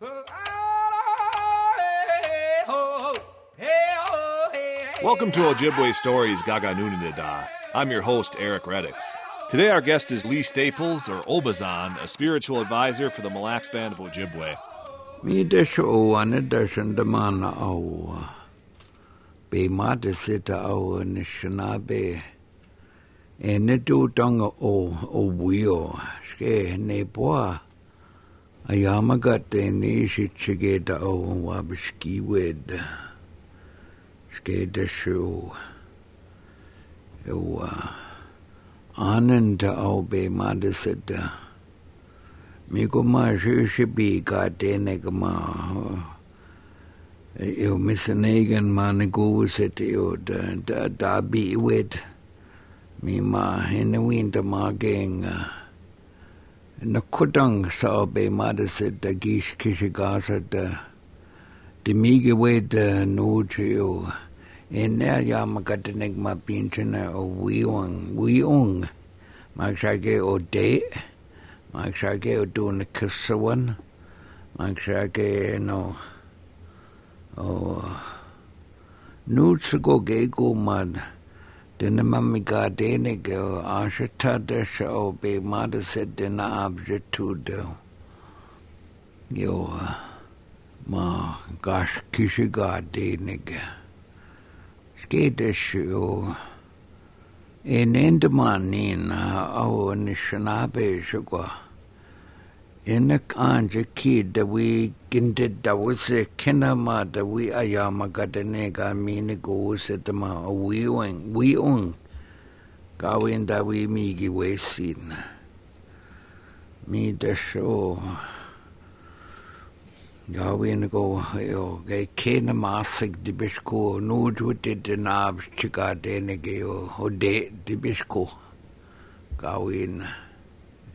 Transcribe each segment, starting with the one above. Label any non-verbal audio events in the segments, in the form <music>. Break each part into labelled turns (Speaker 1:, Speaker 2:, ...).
Speaker 1: Welcome to Ojibwe Stories Gaga Nunanida. I'm your host, Eric Reddix. Today, our guest is Lee Staples, or Obazan, a spiritual advisor for the Mille Lacs Band of Ojibwe.
Speaker 2: Mi desho o ane dashan damana au be mata sita au nishana be e ne tu tonga o o wio ne poa a yamagate ne shi chigeta au wabishki wed ske desho o ananda au be mata sita mi ko ma shi shi bi ka te ne ka ma eu misanegan ma ne go se te o da na kudang sa be ma de se da gish kishigasa da de mige wed no chio in there ya ma ka te nek ma pinchena o wiong wiong ma shage o de Mag shage o doen kusawan. Mag shage no o nu go ge go mad. Den mammi ga dene go asha tada sha o be mad said den abjetude. Yo ma gash kishi ga dene ge. Skete shu in Indaman au Nishanabe shugwa. Anja kid da we ginded da was a kinama da we ayama gadanega mini go set ma a weewing we ung gawin da we migi we sin. Me da show. Gawin go yo ge kena masik di bishko nu juti de nab chika de di bishko gawin in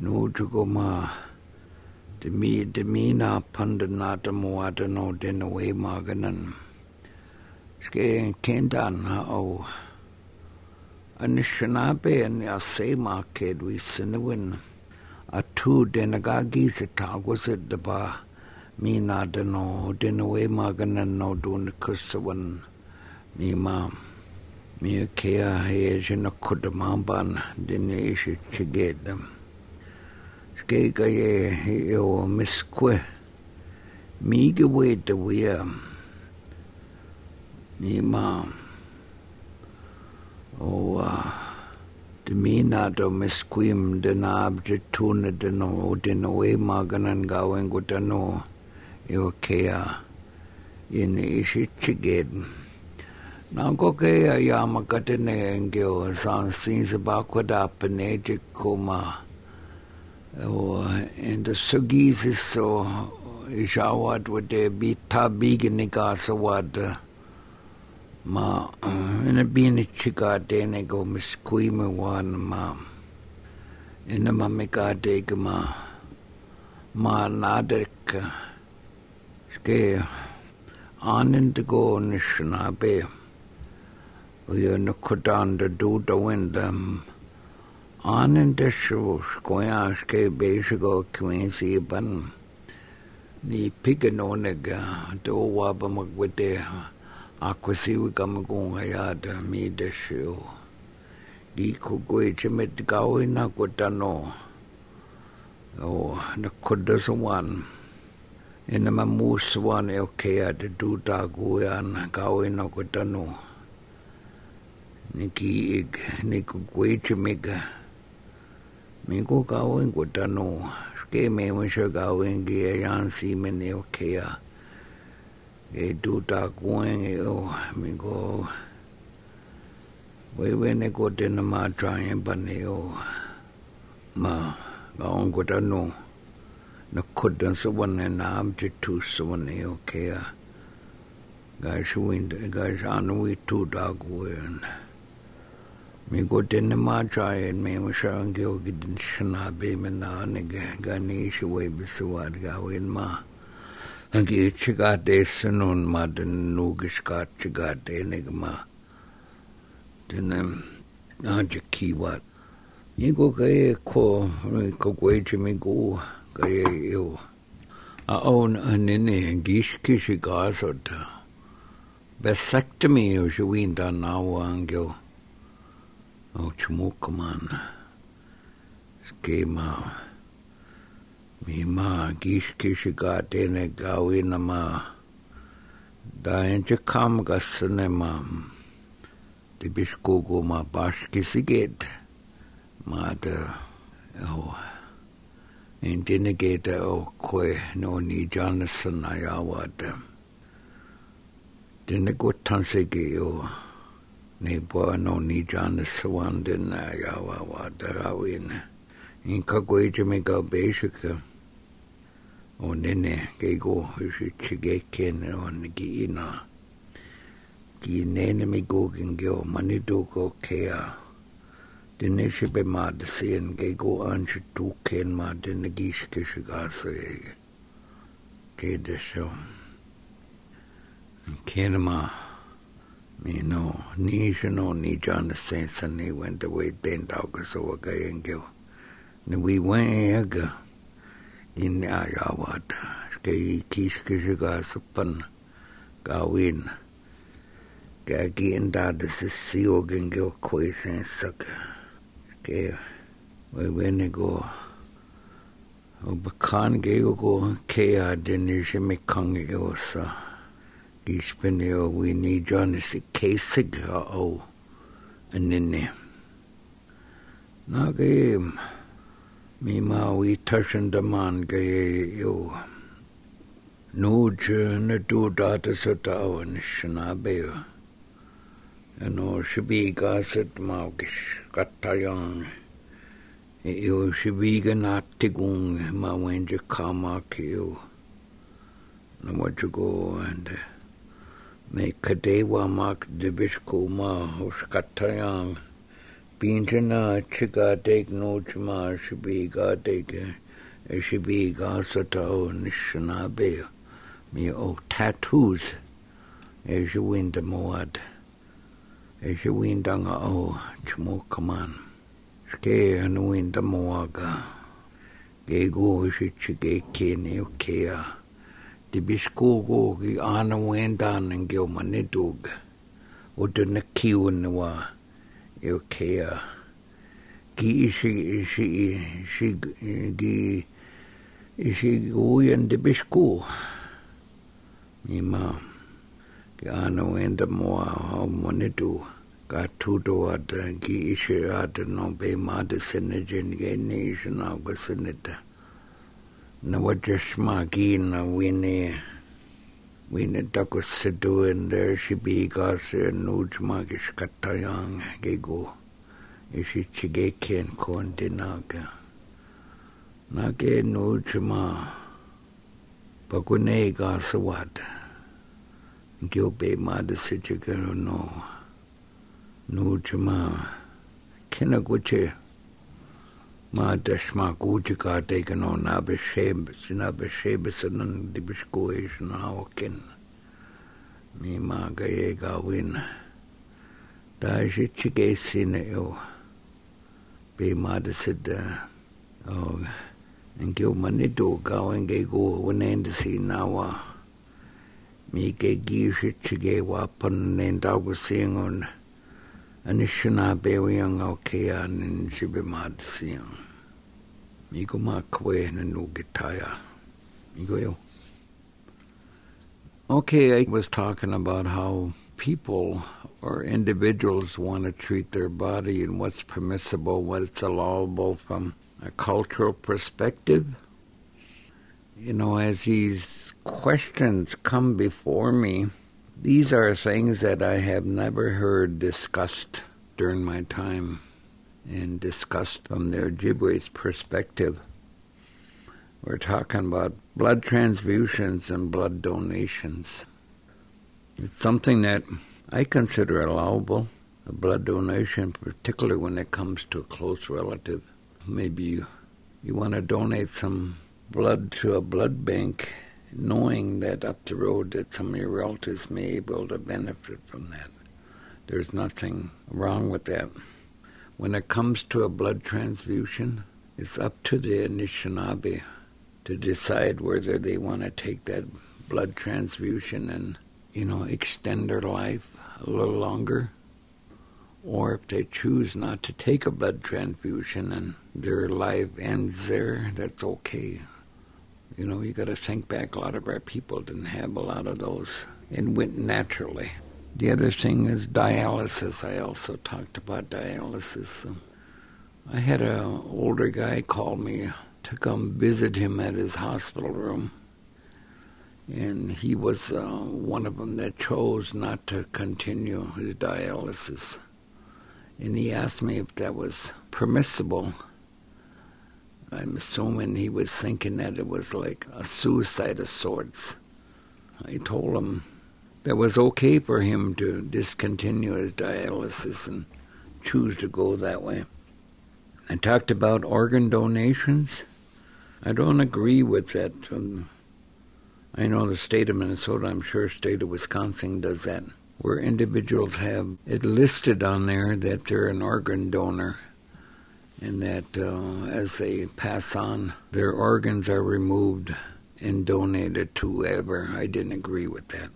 Speaker 2: nutukuma demi demina pandanata muadano denawe maganan ske kentan o anishnape an yase market we sinewin. A tu denagagi sitagos at the ba me na dano denawe maganan no dun kusawan me ma me kea hejina kudamamban dinishi chigedam. keiga ye he o miskwe mige we de wea ni ma o de mina do misquim de nab de tune de no de no e maganan gawen go de no. E o kea in ishi chigeden na go kea yama katene engeo san sin se bakwa da penejik koma Oh, in the sugis so ishawat would be tabig ni ka so what ma ina bini chika dene go miskui me wan ma. Ina ma me ka de ma. Ma nadek ske anin de go nishna be. Uyo no kudan de du da windam um, anin de shu skoya ske be shigo kwinsi ban ni piganonega do waba magwede akwasiwi kama kunga yada mi desho di ko koe chemet kawe na ko tano o na koda sawan ina ma muswan e okay ada du ta ko yan kawe na ko tano ni ki ig ni mingu kauin ku tanu. Ske me mushe kauin ki e yan si me ne o kea. E tu ta kuen e o mingu wewe ne ko te na ma traen pa ne o. Ma kauin ku tanu. Na kudan sa wane na am te tu sa wane o kea. Gais wind, gais anu i tu da guen. Gais mego denne machaen me mashan geo gidin shna be mena ne ganesh we biswar gawen ma. Ange chiga desen un maden nugish kat chiga denigma denem anje kiwat mego gae ko ko gweje mego gae eu a on anene gish kishi gasota Vasectomy o shwin dan nawa angel. O chumukaman. Ske ma. Mi ma gish kishi ga dene gawin ma. Da enche kam gasne ma. Di bishkogo ma bash kisiget. maar oh, en denne gete og kwe no ni Jonathan ayawad. Denne godt han seg jo ne bo no ni Jonathan den ayawad rawin. In ka kwe je me ga basic o nene ke go shi chige ken on gi ina. Gi nene me go gingyo manido go kea. Denne shibe ma de sehen ge go an tu ken ma denne gish ke shigase ge de sho ken ma me no ni no ni jan sense ni went away den dog so ga engel ne we went in ya ya wat ke kish ke shigase pan ga win. Ga gi enda de si o gengel kwe sen saka ke we wene go. O bakan ge go ke a gish bene o we ni john is ke sig o anene na ge mi ma we tashin da man ge yo no je ne do da ta sa ta o ni shna be no shibi gaset katayang io shibi ganat tigung ma wenje kama kiu no what you go and me kadewa mak dibishko ma hos pinjana chiga deg no chma shibi ga deg shibi gasata o nishana be. Me o tattoos as you win the moad. E se windanga o chumo kaman. Ske anu winda moaga. Ge go se chige kene o kea di bisko go ki ana wenda nge o manidug o de na kiun wa e o kea ki isi isi isi gi isi uyan di bisko mi ma ke ana wenda moa o monitu ka tuto ata ki ishe ata no pe mata sinajin ke nation au ka sinita na wajashma ki na wine wine tako situ ende shibi ka se nujma ki shkatayang ke go ishi chige ken konti na ka na ke nujma pakune ka sawata gyo be ma de se chikero no no chama kena guche ma dashma guche ka te no na be sheb sina be sheb sanan di bishko e shna oken mi ma ga ye ga win da je chike sine yo be ma de se da o ngyo manido ga wenge go wenen de si nawa mi ke gi shige wa pan nen da go sing on ani shna be wi ang ma kwe na nu gitaya mi go yo Okay, I was talking about how people or individuals want to treat their body and what's permissible, what's allowable from a cultural perspective. You know, as these questions come before me, these are things that I have never heard discussed during my time and discussed from the Ojibwe's perspective. We're talking about blood transfusions and blood donations. It's something that I consider allowable, a blood donation, particularly when it comes to a close relative. Maybe you, you want to donate some blood to a blood bank, knowing that up the road that some of your relatives may be able to benefit from that. There's nothing wrong with that. When it comes to a blood transfusion, it's up to the Anishinaabe to decide whether they want to take that blood transfusion and, you know, extend their life a little longer. Or if they choose not to take a blood transfusion and their life ends there, that's okay. You know, you got to think back. A lot of our people didn't have a lot of those and went naturally. The other thing is dialysis. I also talked about dialysis. I had an older guy call me to come visit him at his hospital room. And he was uh, one of them that chose not to continue his dialysis. And he asked me if that was permissible. I'm assuming he was thinking that it was like a suicide of sorts. I told him that was okay for him to discontinue his dialysis and choose to go that way. I talked about organ donations. I don't agree with that. Um, I know the state of Minnesota, I'm sure state of Wisconsin does that, where individuals have it listed on there that they're an organ donor and that uh, as they pass on, their organs are removed and donated to whoever. I didn't agree with that.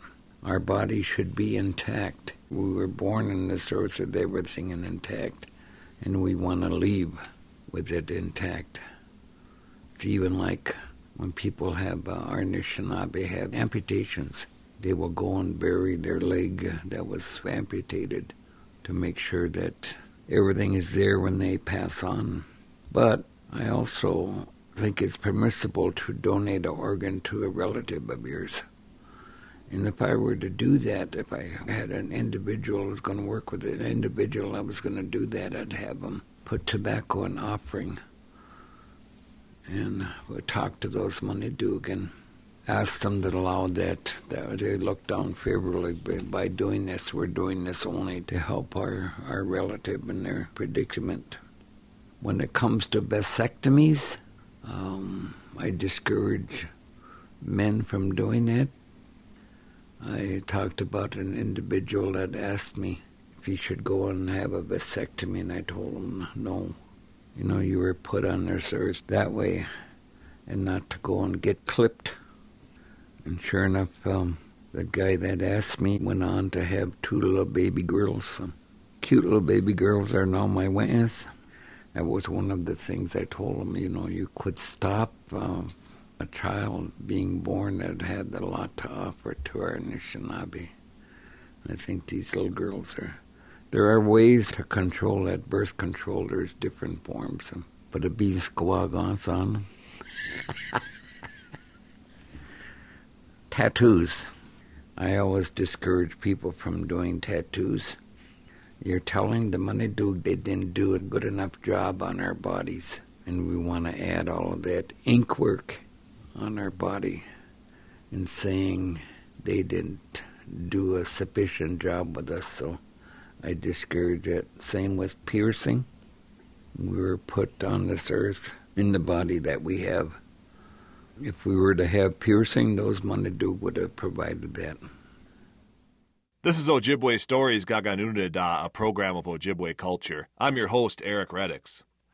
Speaker 2: Our body should be intact. We were born in this earth with everything intact, and we want to leave with it intact. It's even like when people have, uh, Anishinaabe have amputations. They will go and bury their leg that was amputated to make sure that everything is there when they pass on. But I also think it's permissible to donate an organ to a relative of yours. And if I were to do that, if I had an individual who was going to work with an individual, I was going to do that, I'd have them put tobacco in offering and we talked to those Manidug and asked them to allow that, that they looked down favorably by doing this. We're doing this only to help our, our relative in their predicament. When it comes to vasectomies, um, I discourage men from doing that. I talked about an individual that asked me if he should go and have a vasectomy, and I told him no. You know, you were put on this earth that way and not to go and get clipped. And sure enough, um, the guy that asked me went on to have two little baby girls. Some cute little baby girls are now my witness. That was one of the things I told him, you know, you could stop uh, a child being born that had a lot to offer to our Anishinaabe. I think these little girls are there are ways to control that birth control. There's different forms. Put a bee squawgons on them. <laughs> tattoos. I always discourage people from doing tattoos. You're telling the Manidug they didn't do a good enough job on our bodies, and we want to add all of that ink work on our body and saying they didn't do a sufficient job with us. So I discourage it. Same with piercing. We were put on this earth in the body that we have. If we were to have piercing, those Manidug would have provided that.
Speaker 1: This is Ojibwe Stories Gaganunada, a program of Ojibwe culture. I'm your host, Eric Reddix.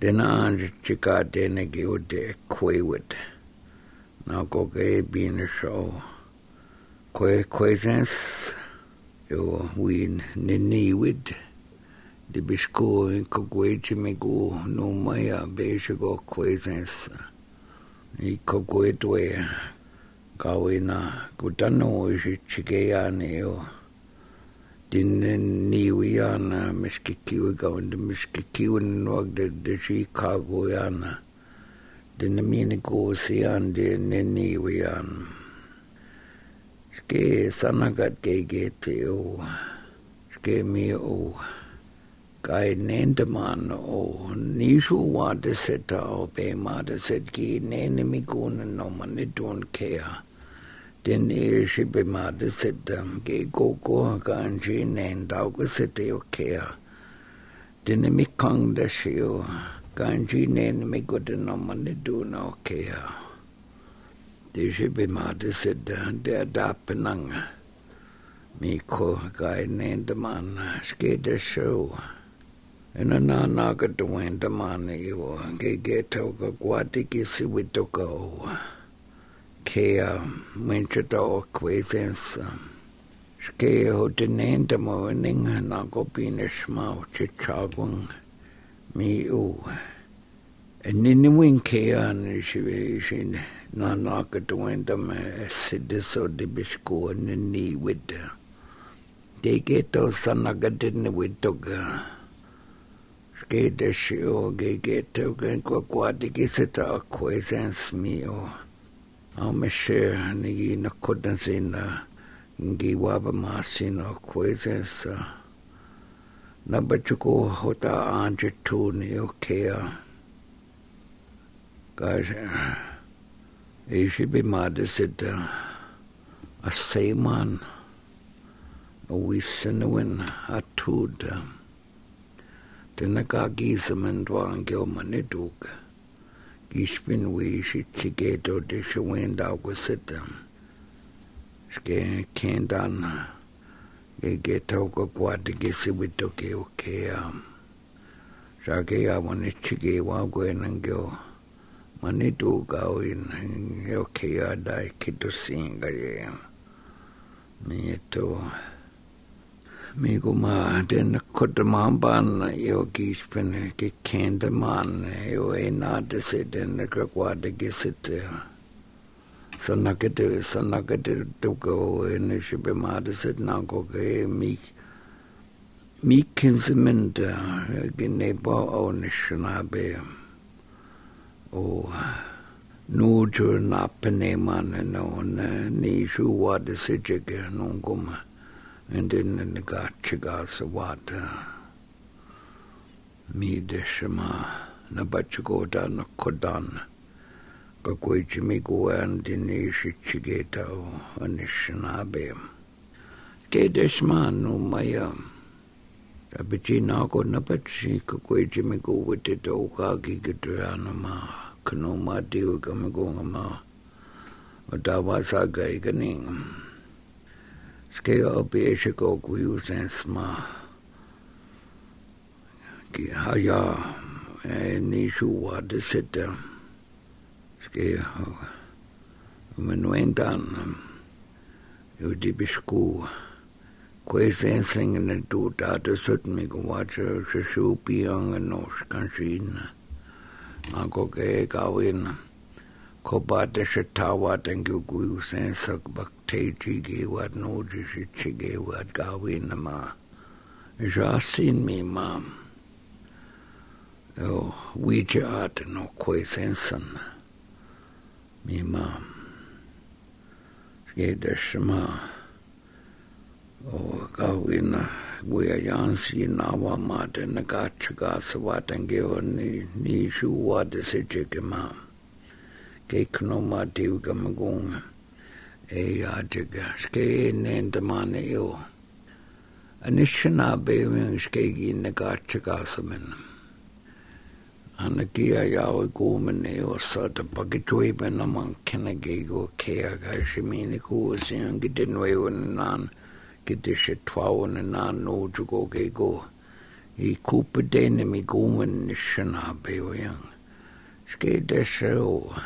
Speaker 2: dena anje chika dena ge de kwe with. Now go being a show. Kwe kwezens yo win niniwid di bishko ko gweji mego no maya beje go kwezens i ko gwedwe Kawina kutano ishi chigeyane o din niwiana miskikiwi gawin de miskikiwi nwag de de Chicago yana din mini ko sian de neniwian ske sanagat gegete o ske mi o kai nendeman o nishu wa de seta o be ma de set ki nene mi kun no man don kea ge go go kan ji nen dau go sete o den mi kang de shio kan ji nen mi go de no man do no kea de shibe ma de sedam de da penanga mi ko kai nen de man ske de show ina na na ga de wen de man yo ge ge to ga kwati ki si witoka o ke a winter do kwezens ske ho denen de morning na go bin shma che chagwang mi u. En ni win ke an shive shin na na ka to end me sid so de bisko ni ni with de ke to sanaga din with to ga. Ske de shio ge ge to gen kwa kwa de ke se ta kwezens mi o ameshe nigi nakodazina ngiwaba masina kwezesa na bachuko hota anje tu ni okea kaje ishi bimade sida a seiman a wisenwin atuda tena ka gizamen dwangeomane duga maniduka Gishpin we shi chigeto de shawenda wasita. Ske kendan ge geto ko kwat gisi wito ke oke am. Shake ya wani chige wa gwen ngyo. Mani tu gao in oke ya dai kito singa ye. Mi to mi ma den kota mamban yo gispen ke kende man yo e na de se den ka kwa de gisit so na ke de so na ke de to go in she be ma de se na go ke mi mi kinsement ge ne bo o ne shna be o nu jo na pene man no ni shu wa de se je ke no goma and in the Gachagasa wata mi de shama na bachagoda na kodan ka kwe chimi kuwan dini shichigeta o anishinabe ke de shama no maya tabichi na ko na bachi ka kwe chimi kuwa te to ka ki kiturana ma kano ma diwa kamigunga ma o dawa sa gai ganing Ske opi e se ko kui usens ma ki haya e ni shuwa de seta ske menuentan yu di kobatasha tawat and gugu sansak bhakteji gewad nojishi gewad gawi nama jasin mi mam o wijat no koi sensan mi mam shedashma o gawina guyayansi nawa mata nagachagasawat and gewad ni shuwa desijike mam geiknumativga magunga eiyaatiga skeneenta maane iu anishanaabeeming skeigiinna kaatchakaasamina anakia yawe kuumene iwassata pakituimena mankkina geigo keaga shimiini kuusian gitinweiwaninaan gitishetwaawaninaan nuujugo geigo i kuupadenemi kuumen nishanaabeoyang skeideseo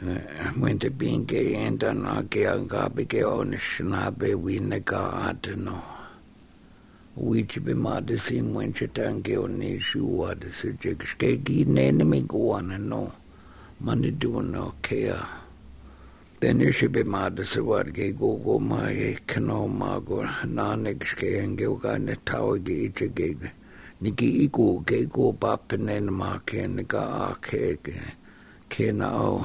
Speaker 2: binge enda na ke anga be ke on shna be wi ne ga atno which be ma de sim when on ni shu wa de se je ke gi ne ne me go no. Mani do no ke Then you should be mad to say what gay go go my kano mago. Nanik ske and go ga ne tower gate gig. Niki iku ge go bapin en ma ke ne ga ke ke na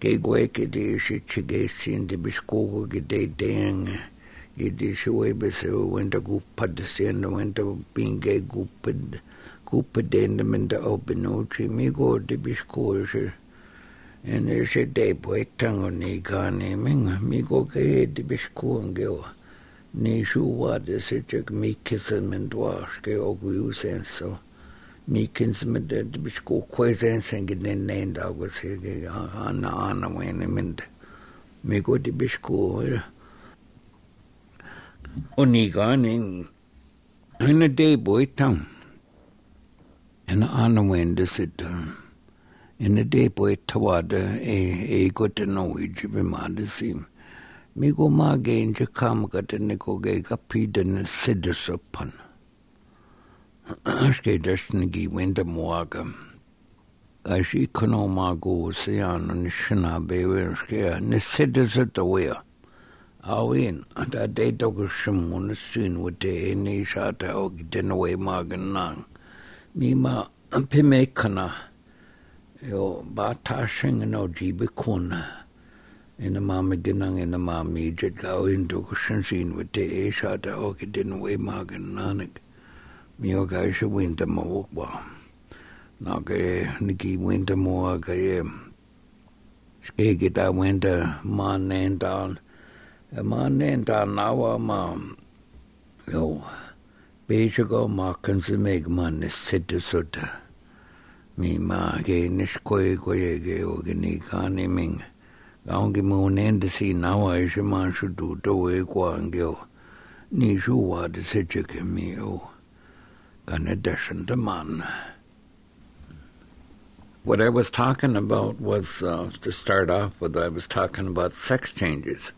Speaker 2: Kegweke dishi chigesin de bishkogo gide deng. Gidishi webe se wenda gupad sienda wenda pinge gupad. Gupad enda minda obinuchi migo de bishkogo En ese debo ektango ni gani minga migo ge de bishkogo Ni shuwa de se chek mikisen mendwash ge ogu usenso. O gu sen so mi kins med de bisku kwezen sen ge nen nen da go se ge ana ana wen men mi go de bisku o ni gani en a de boy tang en ana wen de sit um, in the day boy tawada e e got to know which be mad sim mi go ma gain je kam gat ne ko ge ka pi den sid sopan aske destin gi winda moaga a shi kono ma go se an ni shna be we ske ne sid ze to we a win da de to go shim un sin with de ni sha ta o den we ma gan mi ma pe me kana. Yo ba ta shing no jibe kuna. In a mama ginang in a mami jet go into kushin with the e shot o ke din we magan nanik Mio ga se wintermor war. Na ge niki wintermor ge skeget a winter man en an e man en an nawer ma Jo Beche go maken se meg man is sitte sutte. Mi ma genech koe koe ge o geni kaniming. Gaun gemon ende si nawer iche manchu du doe kwa an geo. Ni schuwa de sitje ke mi o. Oh. Ne addition to man what I was talking about was uh, to start off with, I was talking about sex changes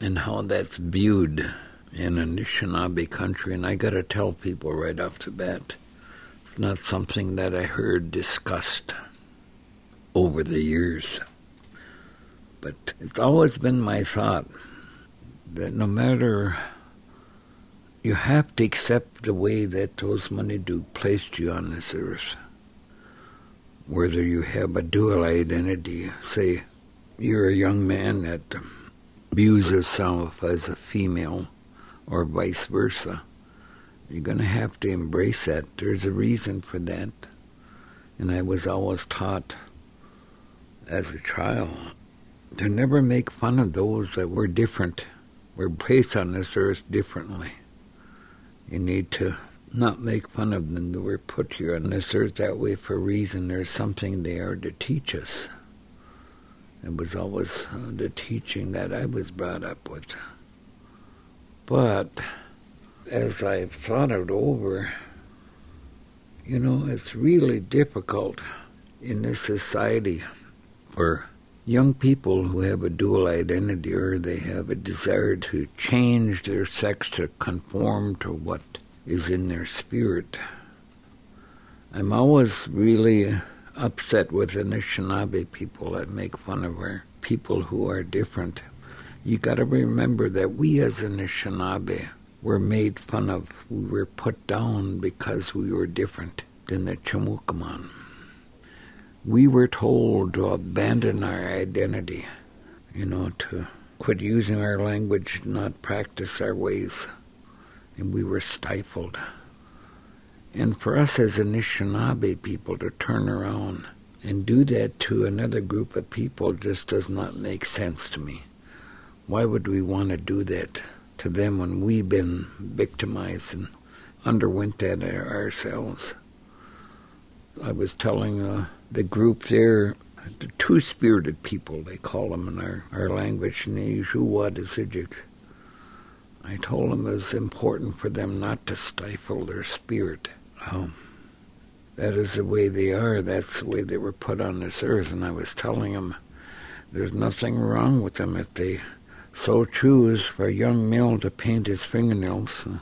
Speaker 2: and how that's viewed in a Anishinaabe country. And I got to tell people right off the bat it's not something that I heard discussed over the years. But it's always been my thought that no matter you have to accept the way that those Manidug placed you on this earth. Whether you have a dual identity, say you're a young man that views yourself as a female, or vice versa you're going to have to embrace that. There's a reason for that. And I was always taught as a child to never make fun of those that were different, were placed on this earth differently. You need to not make fun of them that were put here on this earth that way for a reason. There's something there to teach us. It was always uh, the teaching that I was brought up with. But as I've thought it over, you know, it's really difficult in this society for young people who have a dual identity or they have a desire to change their sex to conform to what is in their spirit. I'm always really upset with the Anishinaabe people that make fun of our people who are different. You got to remember that we as Anishinaabe were made fun of. We were put down because we were different than the Chamukaman. We were told to abandon our identity, you know, to quit using our language, not practice our ways, and we were stifled. And for us as Anishinaabe people to turn around and do that to another group of people just does not make sense to me. Why would we want to do that? to them when we've been victimized and underwent that ourselves. I was telling uh, the group there, the two-spirited people, they call them in our, our language, Nejua Desijik. I told them it was important for them not to stifle their spirit. Um, that is the way they are. That's the way they were put on this earth. And I was telling them there's nothing wrong with them if they so choose for a young male to paint his fingernails uh,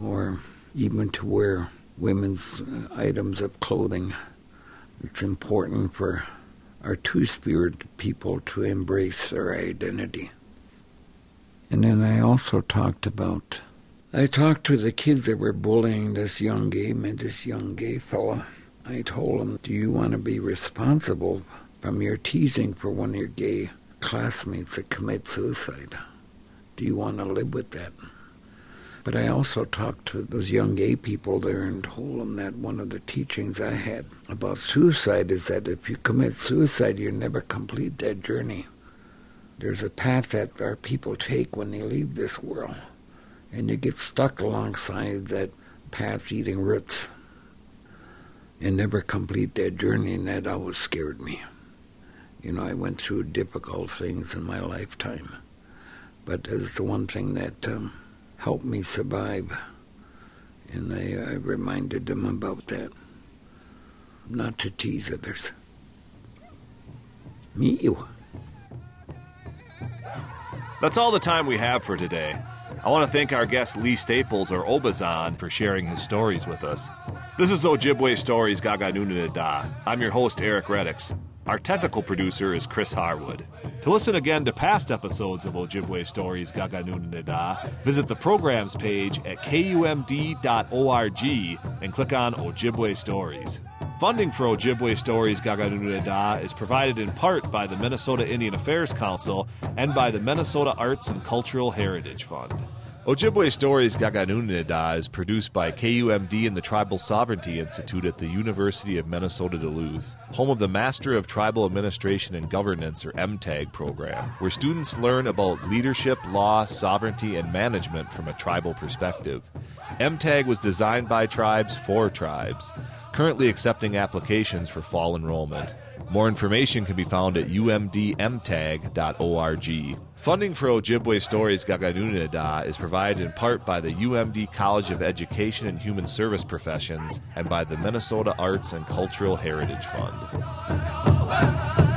Speaker 2: or even to wear women's uh, items of clothing. It's important for our two spirited people to embrace their identity. And then I also talked about I talked to the kids that were bullying this young gay man, this young gay fella. I told them, Do you want to be responsible from your teasing for one of your gay classmates that commit suicide? Do you want to live with that? But I also talked to those young gay people there and told them that one of the teachings I had about suicide is that if you commit suicide, you never complete that journey. There's a path that our people take when they leave this world and you get stuck alongside that path eating roots and never complete that journey, and that always scared me. You know, I went through difficult things in my lifetime, but it's the one thing that um, helped me survive, and I, I reminded them about that. Not to tease others. Me, you.
Speaker 1: That's all the time we have for today. I want to thank our guest Lee Staples or Obazan for sharing his stories with us. This is Ojibwe Stories Gaganunada. I'm your host, Eric Reddix. Our technical producer is Chris Harwood. To listen again to past episodes of Ojibwe Stories Gaganunada, visit the programs page at kumd.org and click on Ojibwe Stories. Funding for Ojibwe Stories Gaganunada is provided in part by the Minnesota Indian Affairs Council and by the Minnesota Arts and Cultural Heritage Fund. Ojibwe Stories Gaganunada is produced by KUMD and the Tribal Sovereignty Institute at the University of Minnesota Duluth, home of the Master of Tribal Administration and Governance, or MTAG program, where students learn about leadership, law, sovereignty, and management from a tribal perspective. MTAG was designed by tribes for tribes currently accepting applications for fall enrollment. More information can be found at umdmtag.org. Funding for Ojibwe Stories Gaganunada is provided in part by the UMD College of Education and Human Service Professions and by the Minnesota Arts and Cultural Heritage Fund.